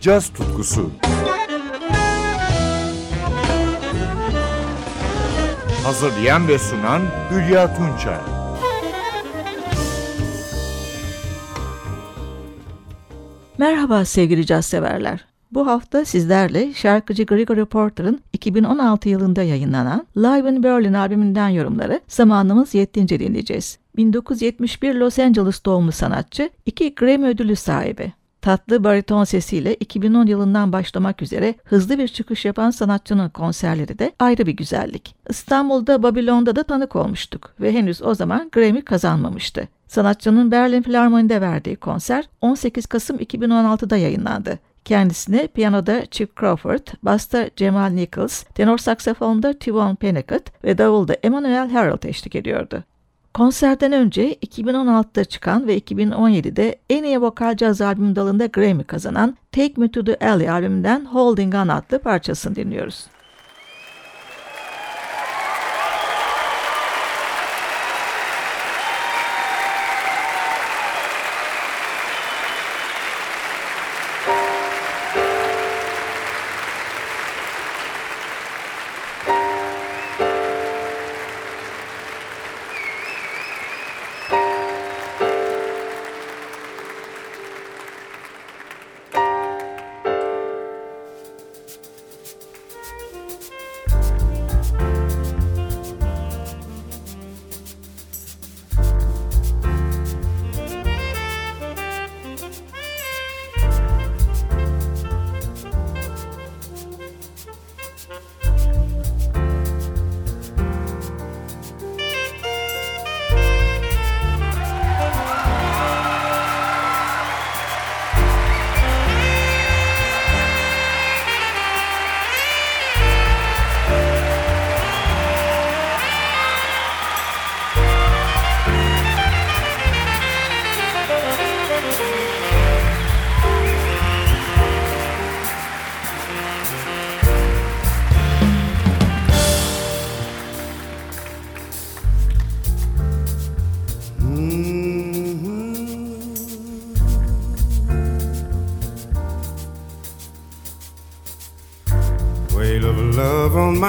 caz tutkusu. Hazırlayan ve sunan Hülya Tunçay. Merhaba sevgili caz severler. Bu hafta sizlerle şarkıcı Gregory Porter'ın 2016 yılında yayınlanan Live in Berlin albümünden yorumları zamanımız yettiğince dinleyeceğiz. 1971 Los Angeles doğumlu sanatçı, iki Grammy ödülü sahibi. Tatlı bariton sesiyle 2010 yılından başlamak üzere hızlı bir çıkış yapan sanatçının konserleri de ayrı bir güzellik. İstanbul'da Babilon'da da tanık olmuştuk ve henüz o zaman Grammy kazanmamıştı. Sanatçının Berlin Filarmoni'de verdiği konser 18 Kasım 2016'da yayınlandı. Kendisine piyanoda Chip Crawford, basta Cemal Nichols, tenor saksafonda Tivon Pennicott ve davulda Emmanuel Harold eşlik ediyordu. Konserden önce 2016'da çıkan ve 2017'de en iyi vokal caz albüm dalında Grammy kazanan Take Me To The Alley albümünden Holding On adlı parçasını dinliyoruz.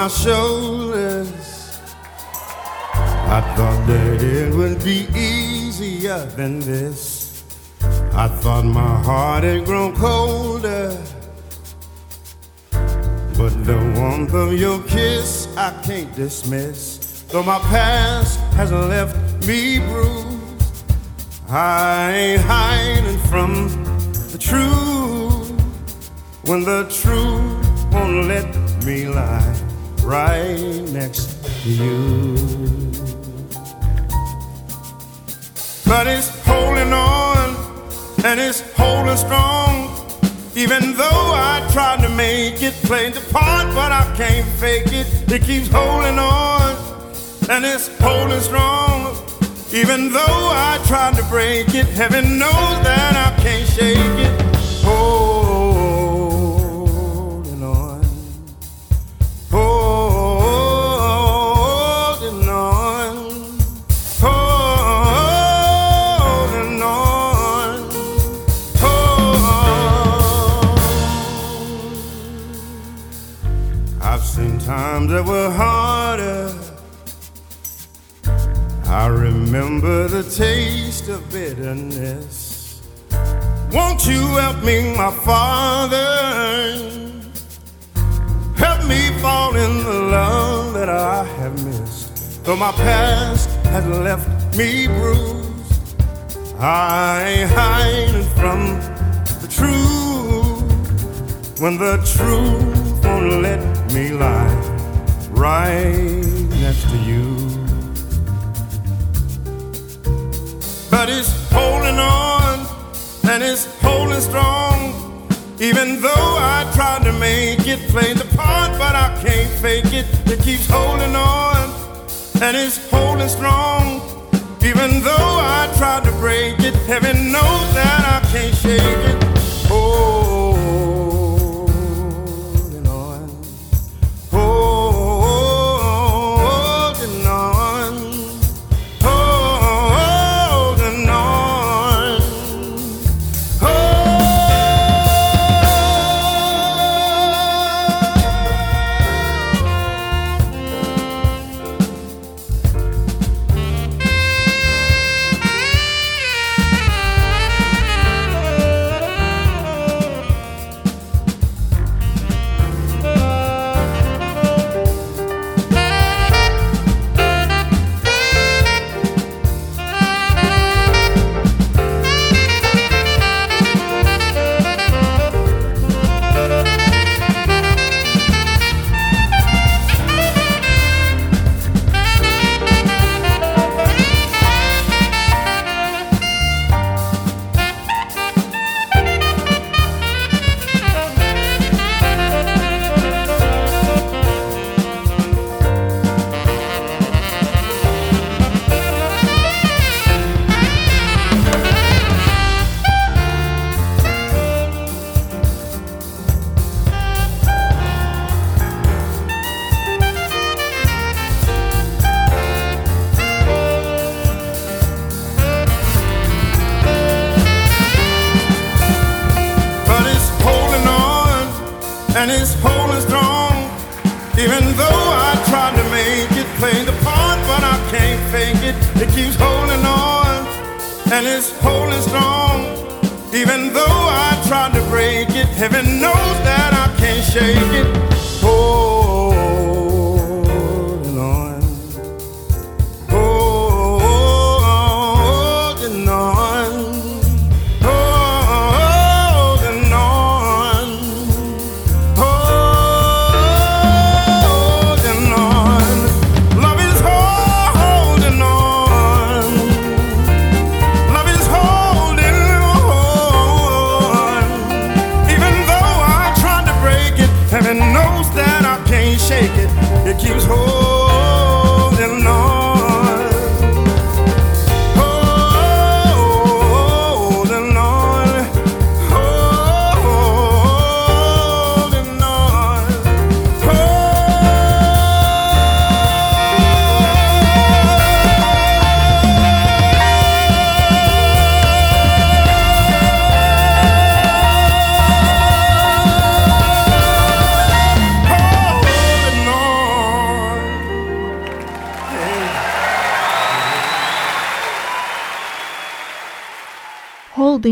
My shoulders. I thought that it would be easier than this. I thought my heart had grown colder. But the warmth of your kiss I can't dismiss. Though my past has left me bruised, I ain't hiding from the truth. When the truth won't let me lie right next to you. But it's holding on and it's holding strong. Even though I tried to make it, play the part, but I can't fake it. It keeps holding on and it's holding strong. Even though I tried to break it, heaven knows that I can't shake it. Oh. That were harder. I remember the taste of bitterness. Won't you help me, my Father? Help me fall in the love that I have missed. Though my past has left me bruised, I ain't hiding from the truth. When the truth won't let me lie right next to you. But it's holding on and it's holding strong. Even though I tried to make it, play the part, but I can't fake it. It keeps holding on and it's holding strong. Even though I tried to break it, heaven knows that I can't shake it. and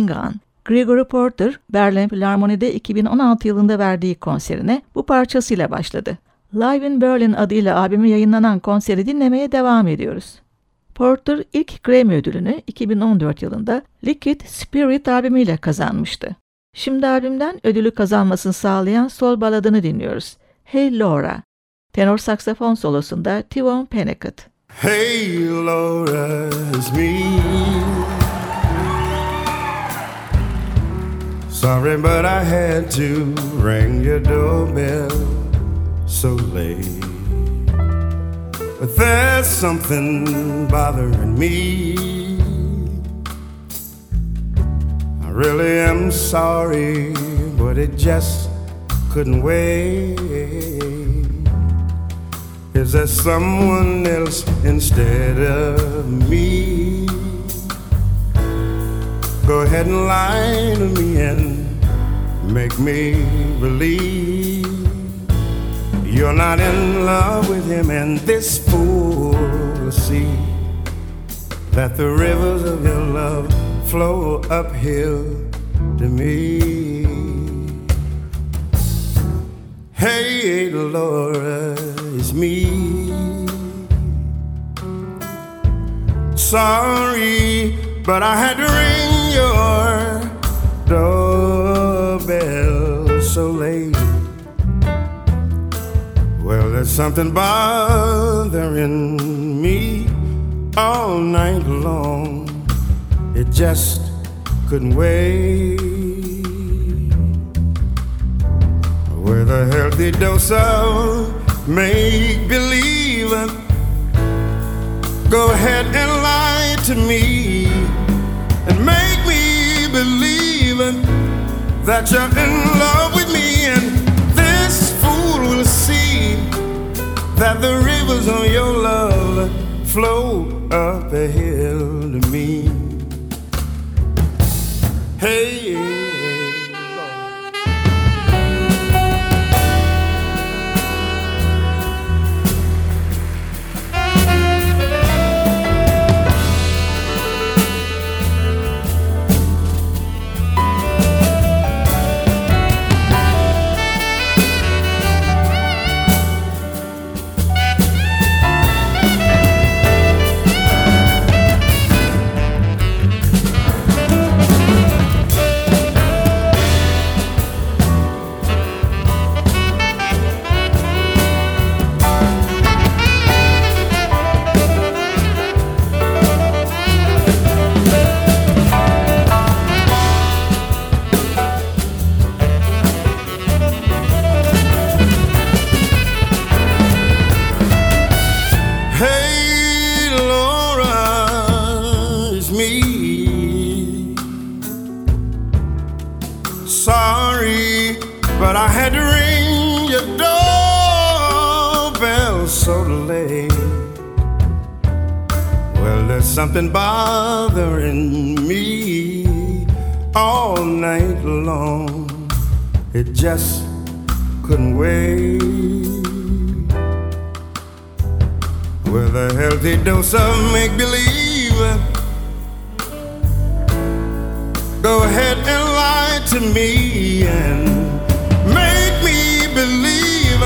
On. Gregory Porter, Berlin Philharmoni'de 2016 yılında verdiği konserine bu parçasıyla başladı. Live in Berlin adıyla albümü yayınlanan konseri dinlemeye devam ediyoruz. Porter ilk Grammy ödülünü 2014 yılında Liquid Spirit albümüyle kazanmıştı. Şimdi albümden ödülü kazanmasını sağlayan sol baladını dinliyoruz. Hey Laura. Tenor saksafon solosunda Tivon Pennicott. Hey Laura, it's me. Sorry, but I had to ring your doorbell so late. But there's something bothering me. I really am sorry, but it just couldn't wait. Is there someone else instead of me? Go ahead and lie to me and make me believe you're not in love with him, and this fool will see that the rivers of your love flow uphill to me. Hey, Laura, it's me. Sorry, but I had to ring your doorbell so late. Well, there's something bothering me all night long. It just couldn't wait. With a healthy dose of make believe, go ahead and lie to me believe that you're in love with me. And this fool will see that the rivers of your love flow up a hill to me. Hey. Something bothering me all night long. It just couldn't wait. With a healthy dose of make believe. Go ahead and lie to me and make me believe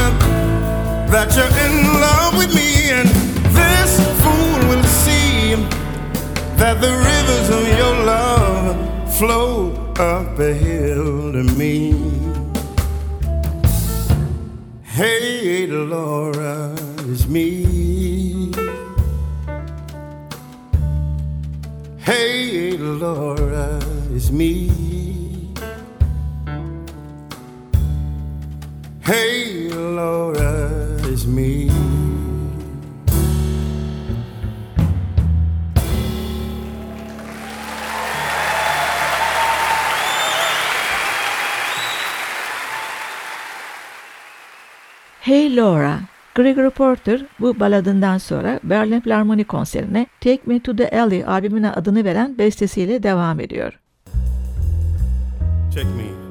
that you're in love with me. And that the rivers of your love flow up a hill to me. Hey, Laura, it's me. Hey, Laura, it's me. Hey, Laura, it's me. Hey Laura, Gregory Porter bu baladından sonra Berlin Philharmonic konserine Take Me to the Alley albümüne adını veren bestesiyle devam ediyor. Take me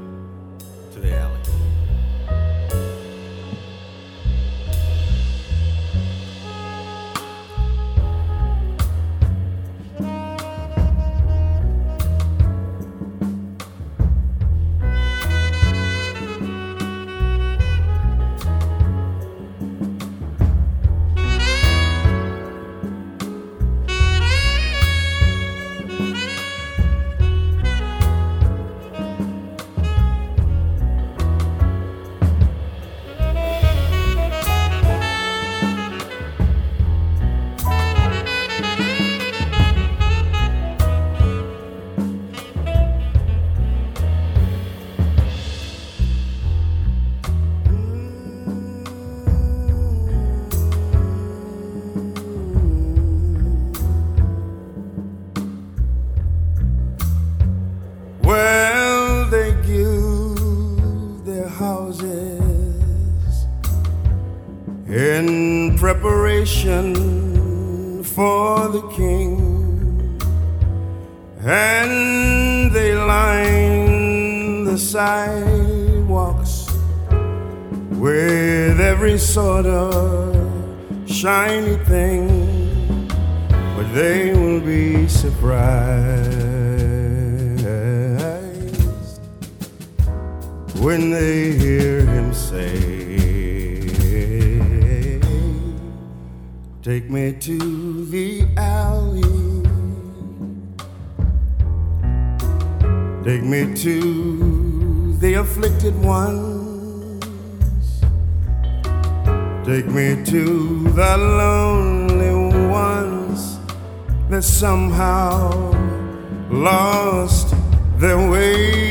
for the king, and they line the sidewalks with every sort of shiny thing, but they will be surprised when they hear him say, Take me to the alley. Take me to the afflicted ones. Take me to the lonely ones that somehow lost their way.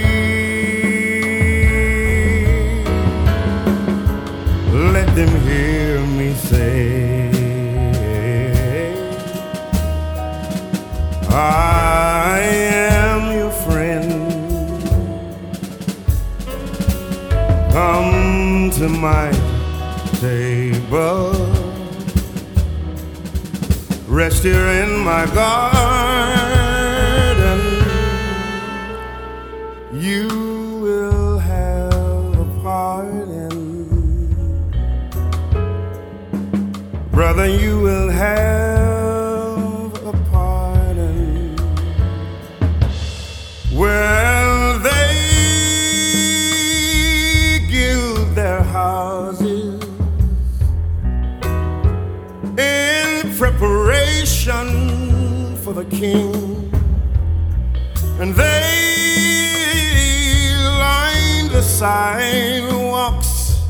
Let them hear me say, I am your friend. Come to my table. Rest here in my garden. You will have a pardon. Brother, you will have preparation for the king, and they line the sidewalks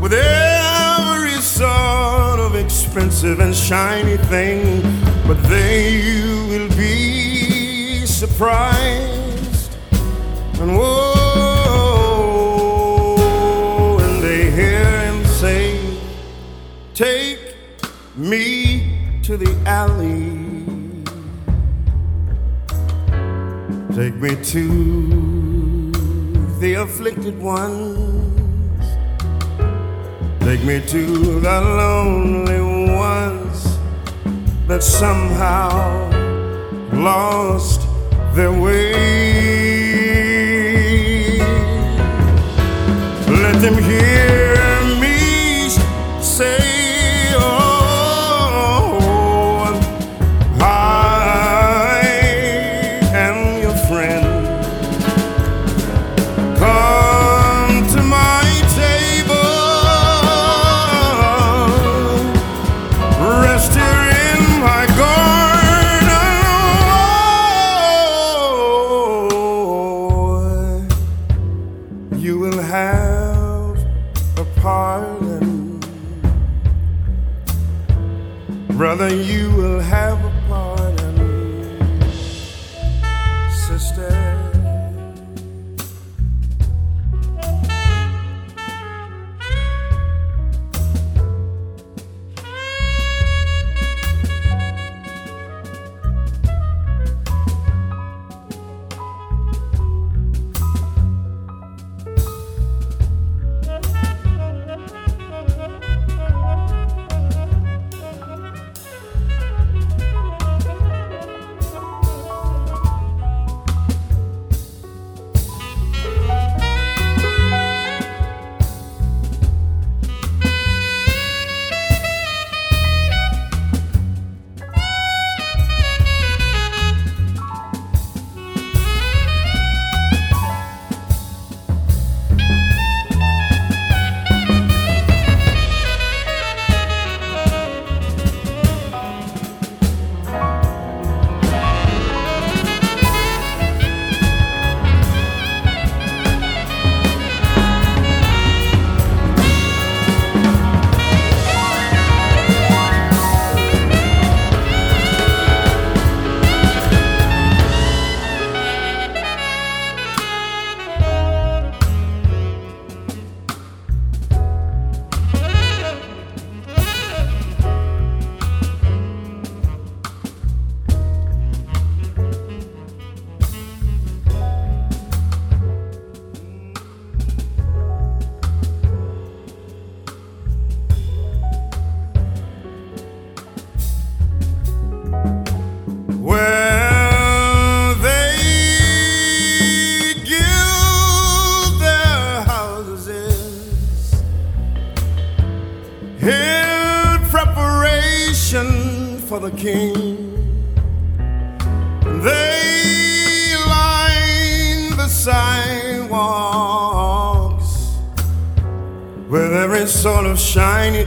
with every sort of expensive and shiny thing, but they will be surprised. And whoa, and they hear him say, Take me to the alley. Take me to the afflicted ones. Take me to the lonely ones that somehow lost their way. Let them hear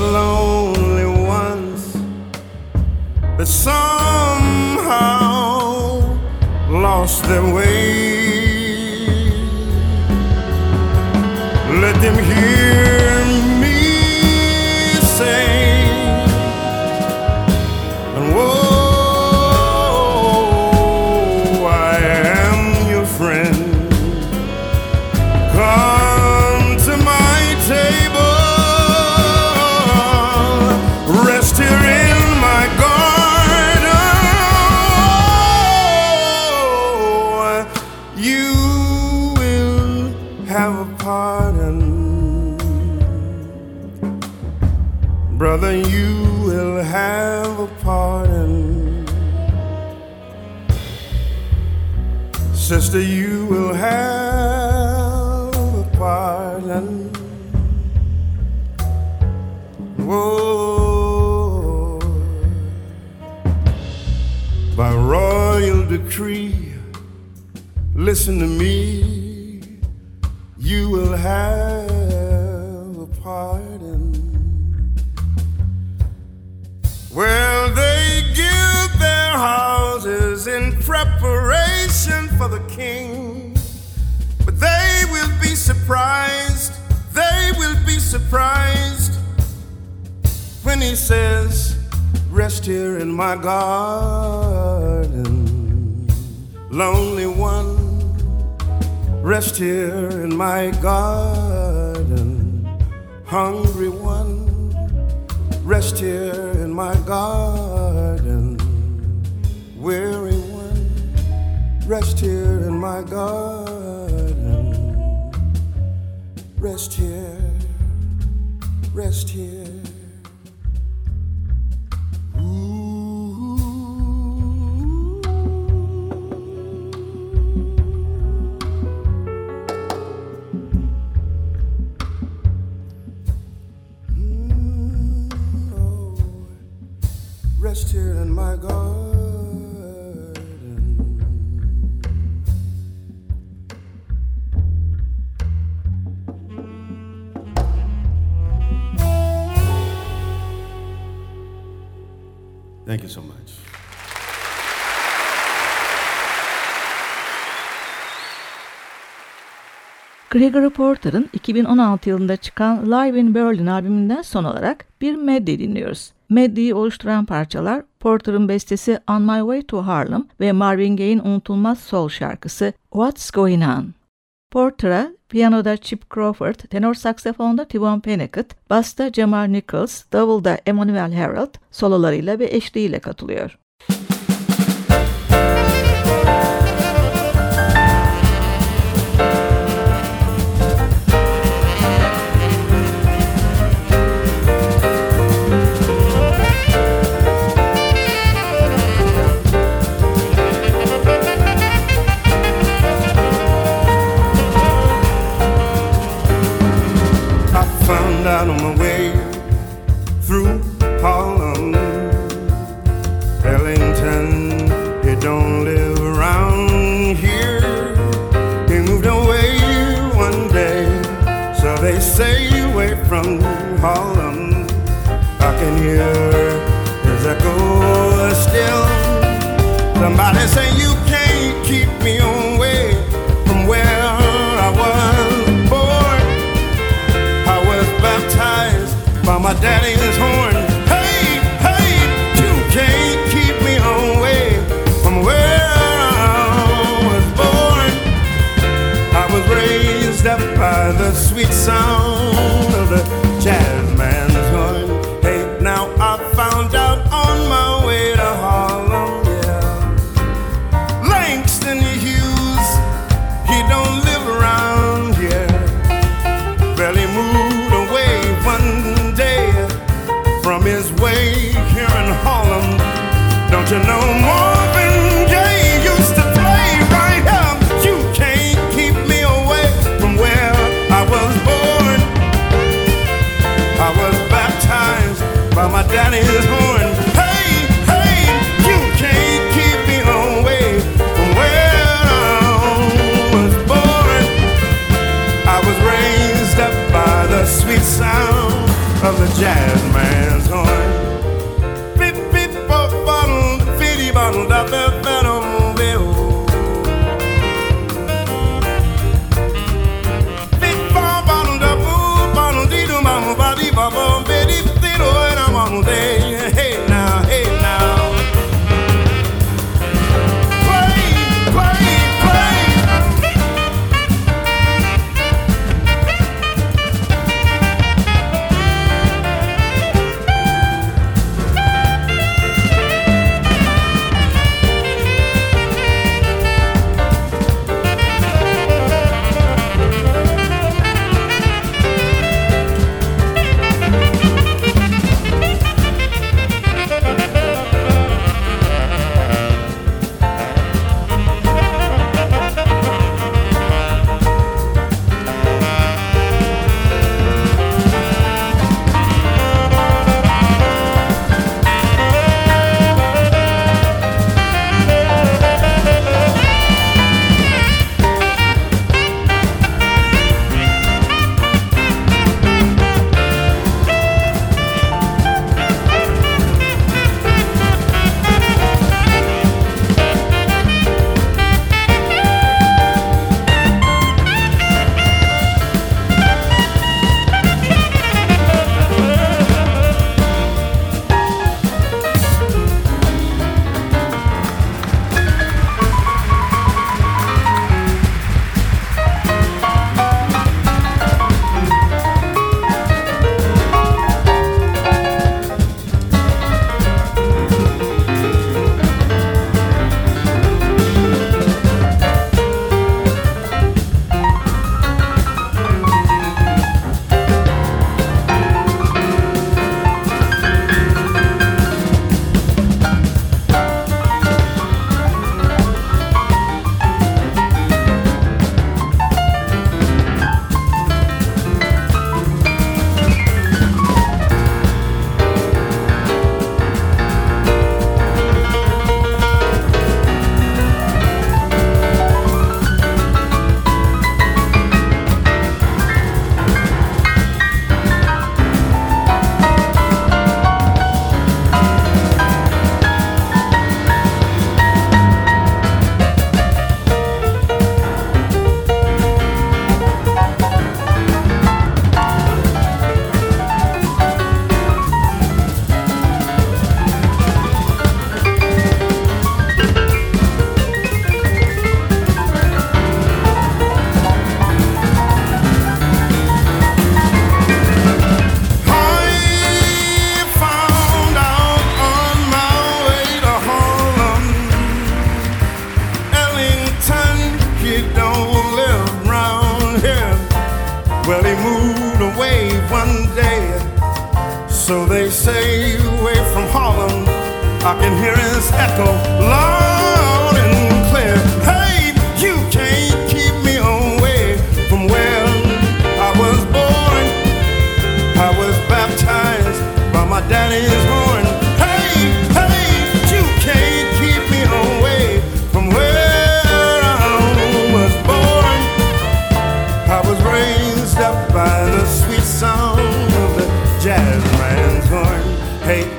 lonely ones that somehow lost their way. Let them hear you will have a pardon. Whoa. By royal decree, listen to me, you will have a pardon. For the king. But they will be surprised, they will be surprised when he says, Rest here in my garden, lonely one. Rest here in my garden, hungry one Rest here in my garden, weary. Rest here in my garden. Rest here, rest here. Gregory Porter'ın 2016 yılında çıkan Live in Berlin albümünden son olarak bir medley dinliyoruz. Medley'i oluşturan parçalar Porter'ın bestesi On My Way to Harlem ve Marvin Gaye'in unutulmaz sol şarkısı What's Going On. Porter'a piyanoda Chip Crawford, tenor saksafonda Tivon Pennicott, basta Jamar Nichols, davulda Emmanuel Harold sololarıyla ve eşliğiyle katılıyor. parecem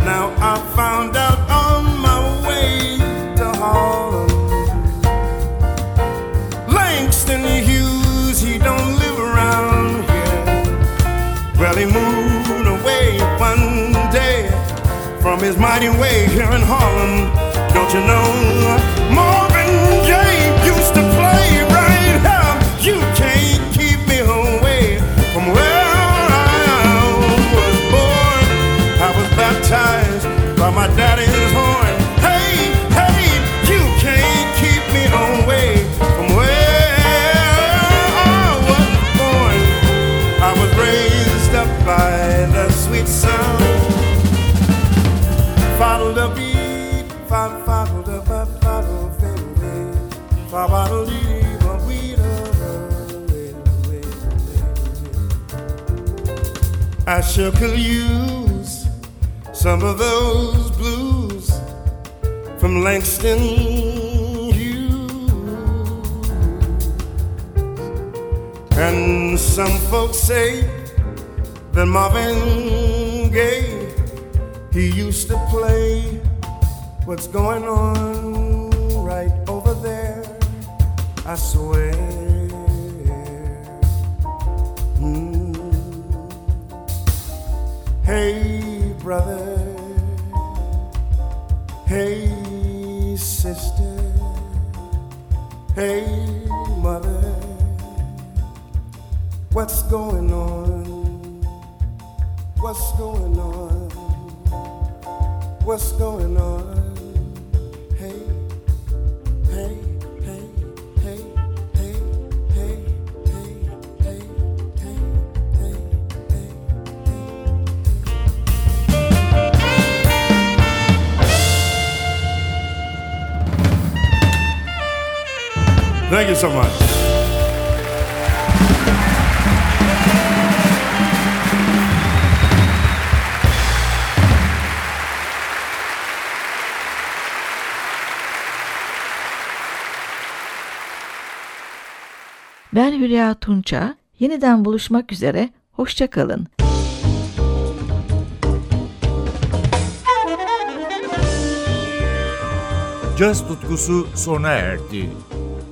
now I found out on my way to Harlem. Langston Hughes, he don't live around here. Well, he moved away one day from his mighty way here in Harlem. Don't you know? I sure could use some of those blues from Langston Hughes. And some folks say that Marvin Gaye, he used to play what's going on right over there. I swear. Hey, brother. Hey, sister. Hey, mother. What's going on? What's going on? What's going on? Thank you so much. Ben Hülya Tunça. Yeniden buluşmak üzere. Hoşçakalın. Caz tutkusu sona erdi.